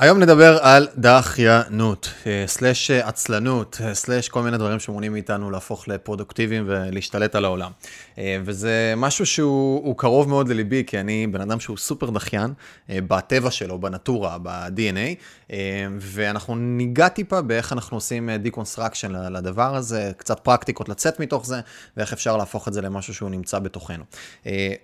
היום נדבר על דחיינות, slash עצלנות, slash כל מיני דברים שמונעים מאיתנו להפוך לפרודוקטיביים ולהשתלט על העולם. וזה משהו שהוא קרוב מאוד לליבי, כי אני בן אדם שהוא סופר דחיין, בטבע שלו, בנטורה, ב-DNA, ואנחנו ניגע טיפה באיך אנחנו עושים deconstruction לדבר הזה, קצת פרקטיקות לצאת מתוך זה, ואיך אפשר להפוך את זה למשהו שהוא נמצא בתוכנו.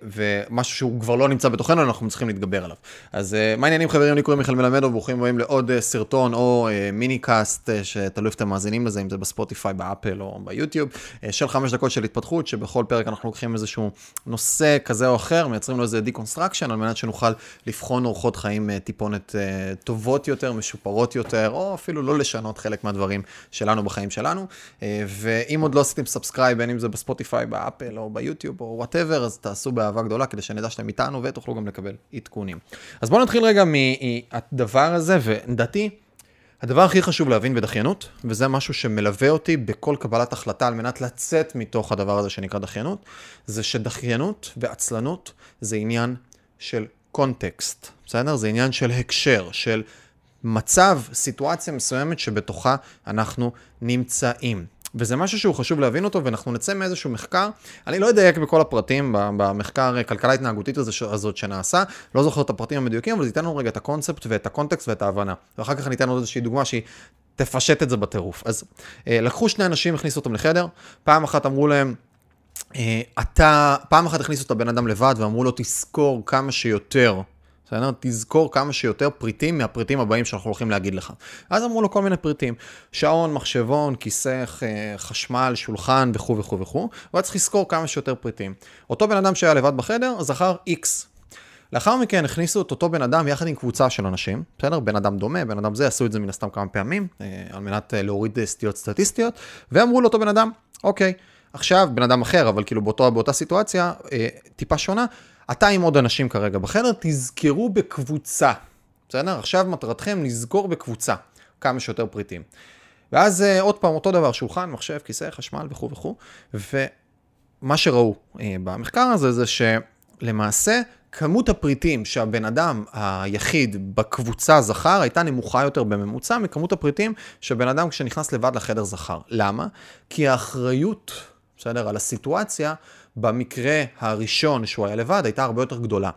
ומשהו שהוא כבר לא נמצא בתוכנו, אנחנו צריכים להתגבר עליו. אז מה העניינים חברים, לי קוראים מיכאל מלמדוב, ברוכים הבאים לעוד סרטון או mini cast, שתלוי איפה אתם מאזינים לזה, אם זה בספוטיפיי, באפל או ביוטיוב, של חמש דקות של התפתחות, שבכל פרק אנחנו לוקחים איזשהו נושא כזה או אחר, מייצרים לו איזה deconstruction, על מנת שנוכל לבחון אורחות חיים טיפונת טובות יותר, משופרות יותר, או אפילו לא לשנות חלק מהדברים שלנו בחיים שלנו. ואם עוד לא עשיתם subscribe, בין אם זה בספוטיפיי, באפל או ביוטיוב או whatever, אז תעשו באהבה גדולה, כדי שנדע שאתם איתנו ותוכלו גם לקבל עדכונים. אז בואו נתחיל רגע מהדבר הזה, ולדעתי, הדבר הכי חשוב להבין בדחיינות, וזה משהו שמלווה אותי בכל קבלת החלטה על מנת לצאת מתוך הדבר הזה שנקרא דחיינות, זה שדחיינות ועצלנות זה עניין של קונטקסט, בסדר? זה עניין של הקשר, של מצב, סיטואציה מסוימת שבתוכה אנחנו נמצאים. וזה משהו שהוא חשוב להבין אותו, ואנחנו נצא מאיזשהו מחקר, אני לא אדייק בכל הפרטים במחקר כלכלה התנהגותית הזאת שנעשה, לא זוכר את הפרטים המדויקים, אבל זה ייתן לנו רגע את הקונספט ואת הקונטקסט ואת ההבנה. ואחר כך אני אתן עוד איזושהי דוגמה שהיא תפשט את זה בטירוף. אז לקחו שני אנשים, הכניסו אותם לחדר, פעם אחת אמרו להם, אתה, פעם אחת הכניסו את הבן אדם לבד ואמרו לו, תזכור כמה שיותר. בסדר? תזכור כמה שיותר פריטים מהפריטים הבאים שאנחנו הולכים להגיד לך. אז אמרו לו כל מיני פריטים, שעון, מחשבון, כיסא, חשמל, שולחן וכו' וכו' וכו', הוא היה צריך לזכור כמה שיותר פריטים. אותו בן אדם שהיה לבד בחדר, זכר X. לאחר מכן הכניסו את אותו בן אדם יחד עם קבוצה של אנשים, בסדר? בן אדם דומה, בן אדם זה, עשו את זה מן הסתם כמה פעמים, על מנת להוריד סטיות סטטיסטיות, ואמרו לאותו בן אדם, אוקיי, עכשיו בן אדם אחר, אבל כאילו באותו, באותה סיטואציה, טיפה שונה, אתה עם עוד אנשים כרגע בחדר, תזכרו בקבוצה, בסדר? עכשיו מטרתכם לזכור בקבוצה כמה שיותר פריטים. ואז עוד פעם אותו דבר, שולחן, מחשב, כיסא, חשמל וכו' וכו', ומה שראו במחקר הזה זה שלמעשה כמות הפריטים שהבן אדם היחיד בקבוצה זכר הייתה נמוכה יותר בממוצע מכמות הפריטים שבן אדם כשנכנס לבד לחדר זכר. למה? כי האחריות, בסדר, על הסיטואציה, במקרה הראשון שהוא היה לבד, הייתה הרבה יותר גדולה.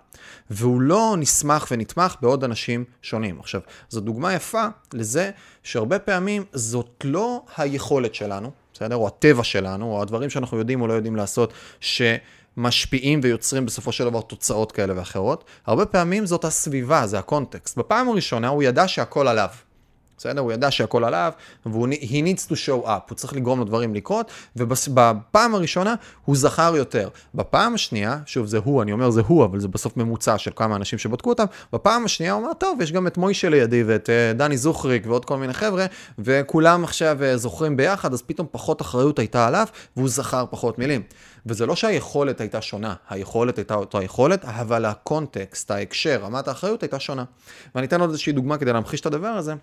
והוא לא נסמך ונתמך בעוד אנשים שונים. עכשיו, זו דוגמה יפה לזה שהרבה פעמים זאת לא היכולת שלנו, בסדר? או הטבע שלנו, או הדברים שאנחנו יודעים או לא יודעים לעשות, שמשפיעים ויוצרים בסופו של דבר תוצאות כאלה ואחרות. הרבה פעמים זאת הסביבה, זה הקונטקסט. בפעם הראשונה הוא ידע שהכל עליו. בסדר? הוא ידע שהכל עליו, והוא, he needs to show up, הוא צריך לגרום לדברים לקרות, ובפעם הראשונה הוא זכר יותר. בפעם השנייה, שוב זה הוא, אני אומר זה הוא, אבל זה בסוף ממוצע של כמה אנשים שבדקו אותם, בפעם השנייה הוא אומר, טוב, יש גם את מוישה לידי ואת דני זוכריק ועוד כל מיני חבר'ה, וכולם עכשיו זוכרים ביחד, אז פתאום פחות אחריות הייתה עליו, והוא זכר פחות מילים. וזה לא שהיכולת הייתה שונה, היכולת הייתה אותו היכולת, אבל ה context, ההקשר, רמת האחריות הייתה שונה. ואני אתן עוד איזושהי דוגמה כדי להמחיש את הדבר הזה.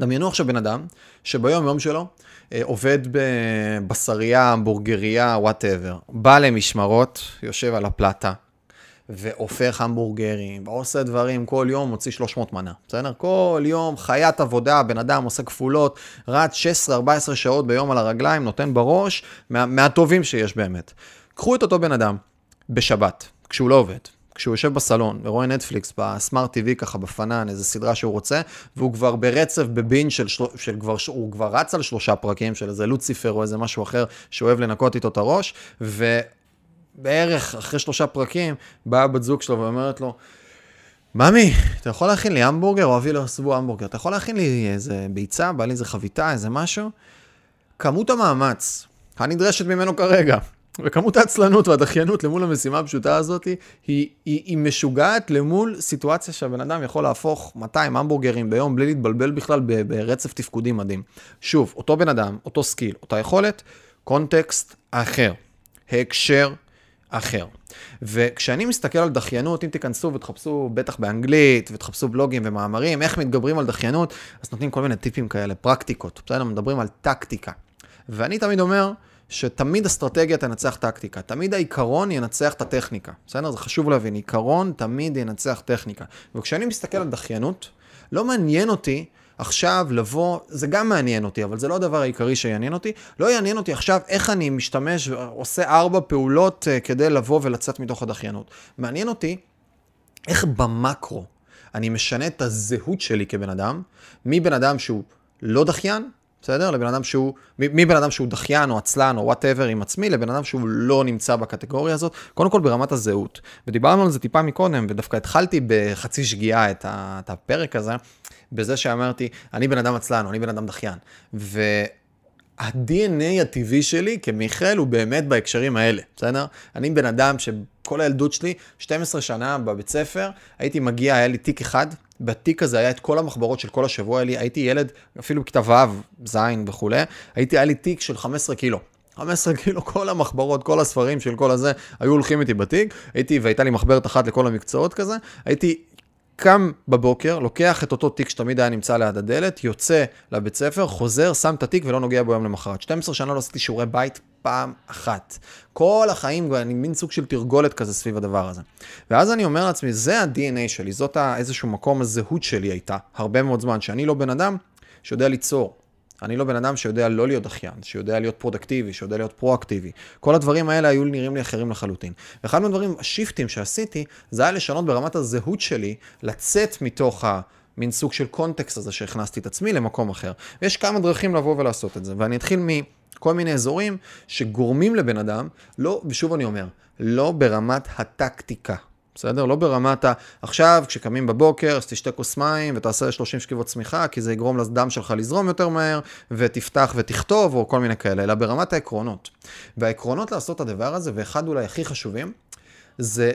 דמיינו עכשיו בן אדם שביום יום שלו אה, עובד בבשרייה, המבורגריה, whatever. בא למשמרות, יושב על הפלטה, והופך המבורגרים, ועושה דברים, כל יום מוציא 300 מנה, בסדר? כל יום חיית עבודה, בן אדם עושה כפולות, רץ 16-14 שעות ביום על הרגליים, נותן בראש, מה, מהטובים שיש באמת. קחו את אותו בן אדם בשבת, כשהוא לא עובד, כשהוא יושב בסלון ורואה נטפליקס בסמארט TV ככה בפנן, איזה סדרה שהוא רוצה, והוא כבר ברצף בבין של, של, של כבר, הוא כבר רץ על שלושה פרקים של איזה לוציפר או איזה משהו אחר שהוא אוהב לנקות איתו את הראש, ובערך אחרי שלושה פרקים באה בת זוג שלו ואומרת לו, ממי, אתה יכול להכין לי המבורגר? או אבי לא עשו המבורגר. אתה יכול להכין לי איזה ביצה, בא לי איזה חביתה, איזה משהו? כמות המאמץ הנדרשת ממנו כרגע וכמות העצלנות והדחיינות למול המשימה הפשוטה הזאת היא, היא, היא משוגעת למול סיטואציה שהבן אדם יכול להפוך 200 המבורגרים ביום בלי להתבלבל בכלל ברצף תפקודי מדהים. שוב, אותו בן אדם, אותו skill, אותה יכולת, context אחר, הקשר אחר. וכשאני מסתכל על דחיינות, אם תיכנסו ותחפשו בטח באנגלית, ותחפשו בלוגים ומאמרים, איך מתגברים על דחיינות, אז נותנים כל מיני טיפים כאלה, פרקטיקות, בסדר? מדברים על טקטיקה. ואני תמיד אומר, שתמיד אסטרטגיה תנצח טקטיקה, תמיד העיקרון ינצח את הטכניקה, בסדר? זה חשוב להבין, עיקרון תמיד ינצח טכניקה. וכשאני מסתכל על דחיינות, לא מעניין אותי עכשיו לבוא, זה גם מעניין אותי, אבל זה לא הדבר העיקרי שיעניין אותי. לא יעניין אותי עכשיו איך אני משתמש ועושה ארבע פעולות uh, כדי לבוא ולצאת מתוך הדחיינות. מעניין אותי איך במקרו אני משנה את הזהות שלי כבן אדם, מבן אדם שהוא לא דחיין, בסדר? לבן אדם שהוא, מבן אדם שהוא דחיין או עצלן או וואטאבר עם עצמי, לבן אדם שהוא לא נמצא בקטגוריה הזאת, קודם כל ברמת הזהות. ודיברנו על זה טיפה מקודם, ודווקא התחלתי בחצי שגיאה את, ה, את הפרק הזה, בזה שאמרתי, אני בן אדם עצלן או אני בן אדם דחיין. וה-DNA הטבעי שלי כמיכאל הוא באמת בהקשרים האלה, בסדר? אני בן אדם שכל הילדות שלי, 12 שנה בבית ספר, הייתי מגיע, היה לי תיק אחד, בתיק הזה היה את כל המחברות של כל השבוע, לי, הייתי ילד, אפילו בכיתה ו', ז' וכולי, הייתי, היה לי תיק של 15 קילו. 15 קילו, כל המחברות, כל הספרים של כל הזה, היו הולכים איתי בתיק, הייתי, והייתה לי מחברת אחת לכל המקצועות כזה, הייתי קם בבוקר, לוקח את אותו תיק שתמיד היה נמצא ליד הדלת, יוצא לבית ספר, חוזר, שם את התיק ולא נוגע בו יום למחרת. 12 שנה לא עשיתי שיעורי בית פעם אחת. כל החיים, אני מין סוג של תרגולת כזה סביב הדבר הזה. ואז אני אומר לעצמי, זה ה-DNA שלי, זאת איזשהו מקום הזהות שלי הייתה, הרבה מאוד זמן, שאני לא בן אדם שיודע ליצור. אני לא בן אדם שיודע לא להיות דחיין, שיודע להיות פרודקטיבי, שיודע להיות פרואקטיבי. כל הדברים האלה היו נראים לי אחרים לחלוטין. ואחד מהדברים, השיפטים שעשיתי, זה היה לשנות ברמת הזהות שלי, לצאת מתוך ה... מין סוג של context הזה שהכנסתי את עצמי למקום אחר. ויש כמה דרכים לבוא ולעשות את זה, ואני אתחיל מכל מיני אזורים שגורמים לבן אדם, לא, ושוב אני אומר, לא ברמת הטקטיקה. בסדר? לא ברמת ה... עכשיו, כשקמים בבוקר, אז תשתה כוס מים ותעשה 30 שכיבות צמיחה, כי זה יגרום לדם שלך לזרום יותר מהר, ותפתח ותכתוב, או כל מיני כאלה, אלא ברמת העקרונות. והעקרונות לעשות את הדבר הזה, ואחד אולי הכי חשובים, זה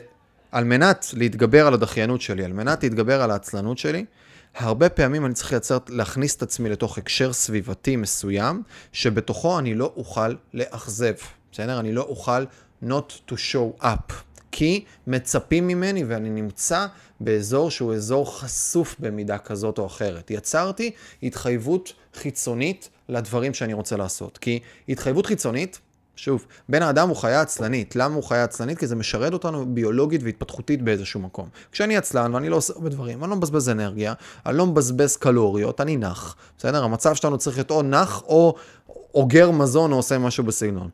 על מנת להתגבר על הדחיינות שלי, על מנת להתגבר על העצלנות שלי, הרבה פעמים אני צריך לייצר, להכניס את עצמי לתוך הקשר סביבתי מסוים, שבתוכו אני לא אוכל לאכזב, בסדר? אני לא אוכל not to show up. כי מצפים ממני ואני נמצא באזור שהוא אזור חשוף במידה כזאת או אחרת. יצרתי התחייבות חיצונית לדברים שאני רוצה לעשות. כי התחייבות חיצונית, שוב, בן האדם הוא חיה עצלנית. למה הוא חיה עצלנית? כי זה משרת אותנו ביולוגית והתפתחותית באיזשהו מקום. כשאני עצלן ואני לא עושה הרבה דברים, אני לא מבזבז אנרגיה, אני לא מבזבז קלוריות, אני נח. בסדר? המצב שלנו צריך להיות או נח או אוגר מזון או עושה משהו בסגנון.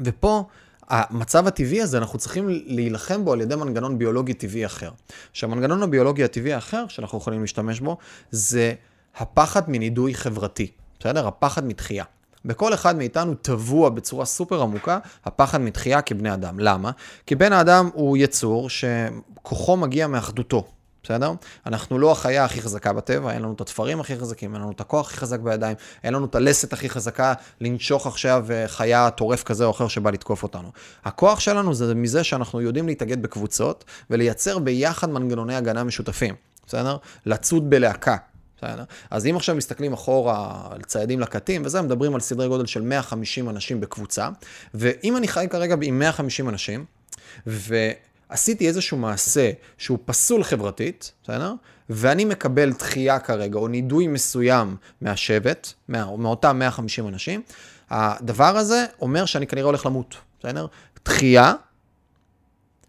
ופה המצב הטבעי הזה, אנחנו צריכים להילחם בו על ידי מנגנון ביולוגי טבעי אחר. שהמנגנון הביולוגי הטבעי האחר שאנחנו יכולים להשתמש בו, זה הפחד מנידוי חברתי. בסדר? הפחד מתחייה. בכל אחד מאיתנו טבוע בצורה סופר עמוקה הפחד מתחייה כבני אדם. למה? כי בן האדם הוא יצור שכוחו מגיע מאחדותו. בסדר? אנחנו לא החיה הכי חזקה בטבע, אין לנו את התפרים הכי חזקים, אין לנו את הכוח הכי חזק בידיים, אין לנו את הלסת הכי חזקה לנשוך עכשיו אה, חיה טורף כזה או אחר שבא לתקוף אותנו. הכוח שלנו זה מזה שאנחנו יודעים להתאגד בקבוצות ולייצר ביחד מנגנוני הגנה משותפים, בסדר? לצוד בלהקה. בסדר? אז אם עכשיו מסתכלים אחורה על ציידים לקטים וזה, מדברים על סדרי גודל של 150 אנשים בקבוצה, ואם אני חי כרגע עם 150 אנשים, ו... עשיתי איזשהו מעשה שהוא פסול חברתית, בסדר? ואני מקבל דחייה כרגע, או נידוי מסוים מהשבט, מה, מאותם 150 אנשים, הדבר הזה אומר שאני כנראה הולך למות, בסדר? דחייה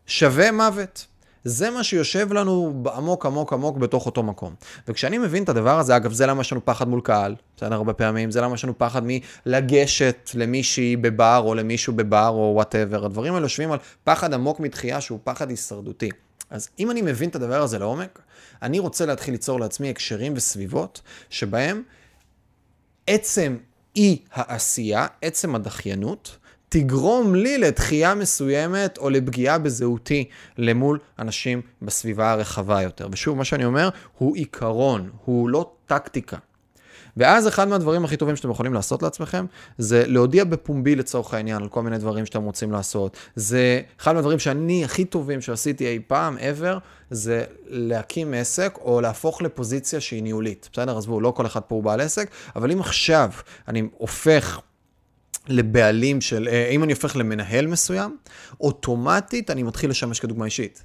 שווה מוות. זה מה שיושב לנו עמוק עמוק עמוק בתוך אותו מקום. וכשאני מבין את הדבר הזה, אגב, זה למה יש לנו פחד מול קהל, בסדר? הרבה פעמים, זה למה יש לנו פחד מלגשת למישהי בבר או למישהו בבר או whatever. הדברים האלה יושבים על פחד עמוק מדחייה שהוא פחד הישרדותי. אז אם אני מבין את הדבר הזה לעומק, אני רוצה להתחיל ליצור לעצמי הקשרים וסביבות שבהם עצם אי העשייה, עצם הדחיינות, תגרום לי לדחייה מסוימת או לפגיעה בזהותי למול אנשים בסביבה הרחבה יותר. ושוב, מה שאני אומר הוא עיקרון, הוא לא טקטיקה. ואז אחד מהדברים הכי טובים שאתם יכולים לעשות לעצמכם, זה להודיע בפומבי לצורך העניין על כל מיני דברים שאתם רוצים לעשות. זה אחד מהדברים שאני הכי טובים שעשיתי אי פעם, ever, זה להקים עסק או להפוך לפוזיציה שהיא ניהולית. בסדר? עזבו, לא כל אחד פה הוא בעל עסק, אבל אם עכשיו אני הופך... לבעלים של, אה, אם אני הופך למנהל מסוים, אוטומטית אני מתחיל לשמש כדוגמה אישית.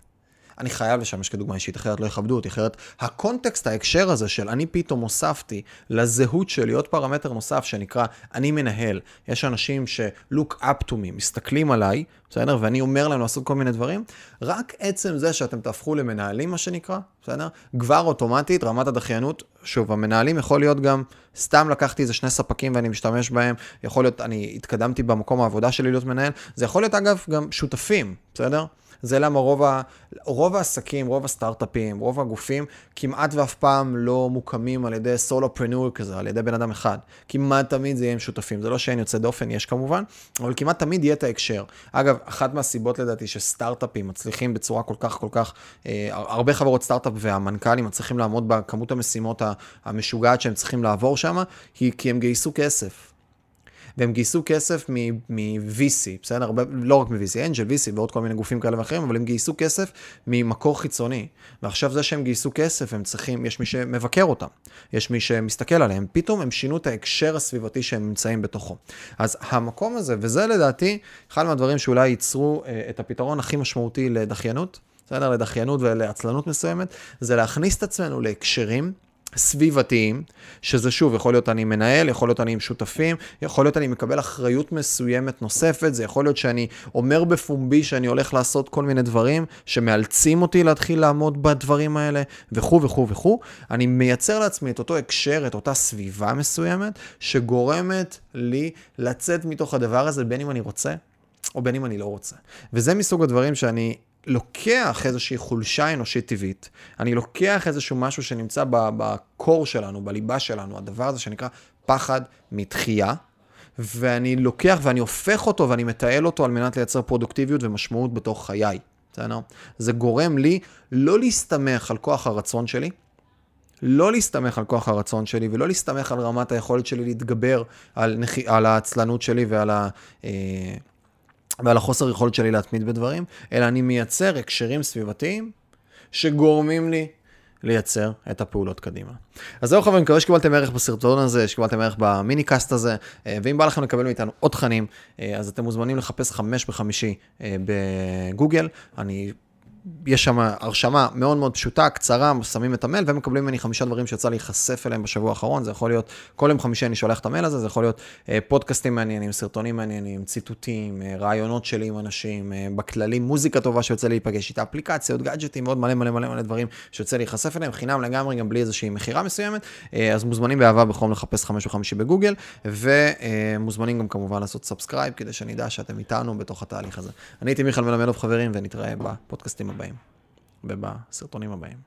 אני חייב לשמש כדוגמה אישית, אחרת לא יכבדו אותי, אחרת הקונטקסט, ההקשר הזה של אני פתאום הוספתי לזהות שלי עוד פרמטר נוסף שנקרא אני מנהל. יש אנשים ש-look up to me, מסתכלים עליי, בסדר? ואני אומר להם לעשות כל מיני דברים. רק עצם זה שאתם תהפכו למנהלים, מה שנקרא, בסדר? כבר אוטומטית, רמת הדחיינות, שוב, המנהלים יכול להיות גם, סתם לקחתי איזה שני ספקים ואני משתמש בהם, יכול להיות, אני התקדמתי במקום העבודה שלי להיות מנהל, זה יכול להיות אגב גם שותפים, בסדר? זה למה רוב, ה, רוב העסקים, רוב הסטארט-אפים, רוב הגופים, כמעט ואף פעם לא מוקמים על ידי סולופרנור כזה, על ידי בן אדם אחד. כמעט תמיד זה יהיה עם שותפים. זה לא שאין יוצא דופן, יש כמובן, אבל כמעט תמיד יהיה את ההקשר. אגב, אחת מהסיבות לדעתי שסטארט-אפים מצליחים בצורה כל כך, כל כך, אה, הרבה חברות סטארט-אפ והמנכ"לים מצליחים לעמוד בכמות המשימות המשוגעת שהם צריכים לעבור שם, היא כי הם גייסו כסף. והם גייסו כסף מ-VC, בסדר? הרבה, לא רק מ-VC, אנג'ל, VC ועוד כל מיני גופים כאלה ואחרים, אבל הם גייסו כסף ממקור חיצוני. ועכשיו זה שהם גייסו כסף, הם צריכים, יש מי שמבקר אותם, יש מי שמסתכל עליהם, פתאום הם שינו את ההקשר הסביבתי שהם נמצאים בתוכו. אז המקום הזה, וזה לדעתי אחד מהדברים שאולי ייצרו אה, את הפתרון הכי משמעותי לדחיינות, בסדר? לדחיינות ולעצלנות מסוימת, זה להכניס את עצמנו להקשרים. סביבתיים, שזה שוב, יכול להיות אני מנהל, יכול להיות אני עם שותפים, יכול להיות אני מקבל אחריות מסוימת נוספת, זה יכול להיות שאני אומר בפומבי שאני הולך לעשות כל מיני דברים שמאלצים אותי להתחיל לעמוד בדברים האלה, וכו' וכו' וכו'. אני מייצר לעצמי את אותו הקשר, את אותה סביבה מסוימת, שגורמת לי לצאת מתוך הדבר הזה, בין אם אני רוצה או בין אם אני לא רוצה. וזה מסוג הדברים שאני לוקח איזושהי חולשה אנושית טבעית, אני לוקח איזשהו משהו שנמצא בקור שלנו, בליבה שלנו, הדבר הזה שנקרא פחד מתחייה, ואני לוקח ואני הופך אותו ואני מתעל אותו על מנת לייצר פרודוקטיביות ומשמעות בתוך חיי. בסדר? זה גורם לי לא להסתמך על כוח הרצון שלי, לא להסתמך על כוח הרצון שלי ולא להסתמך על רמת היכולת שלי להתגבר על, נח... על העצלנות שלי ועל ה... ועל החוסר יכולת שלי להתמיד בדברים, אלא אני מייצר הקשרים סביבתיים שגורמים לי לייצר את הפעולות קדימה. אז זהו חברים, מקווה שקיבלתם ערך בסרטון הזה, שקיבלתם ערך במיני קאסט הזה, אה, ואם בא לכם לקבל מאיתנו עוד תכנים, אה, אז אתם מוזמנים לחפש חמש בחמישי אה, בגוגל. אני יש שם הרשמה מאוד מאוד פשוטה, קצרה, שמים את המייל ומקבלים ממני חמישה דברים שיצא להיחשף אליהם בשבוע האחרון. זה יכול להיות, כל יום חמישי אני שולח את המייל הזה, זה יכול להיות אה, פודקאסטים מעניינים, סרטונים מעניינים, ציטוטים, אה, רעיונות שלי עם אנשים, אה, בכללי, מוזיקה טובה שיוצא להיפגש איתה, אפליקציות, גאדג'טים, ועוד מלא מלא מלא מלא דברים שיוצא להיחשף אליהם, חינם לגמרי, גם בלי איזושהי מכירה מסוימת. אה, אז מוזמנים באהבה בחום לחפש חמש בחמישי בגוגל, ומוזמנים גם כמובן לעשות subscribe, כדי שאני אדע שאתם איתנו בתוך התהליך הזה. אני הייתי מיכאל מלמדוב חברים, ונתראה בפודקאסטים הבאים ובסרטונים הבאים.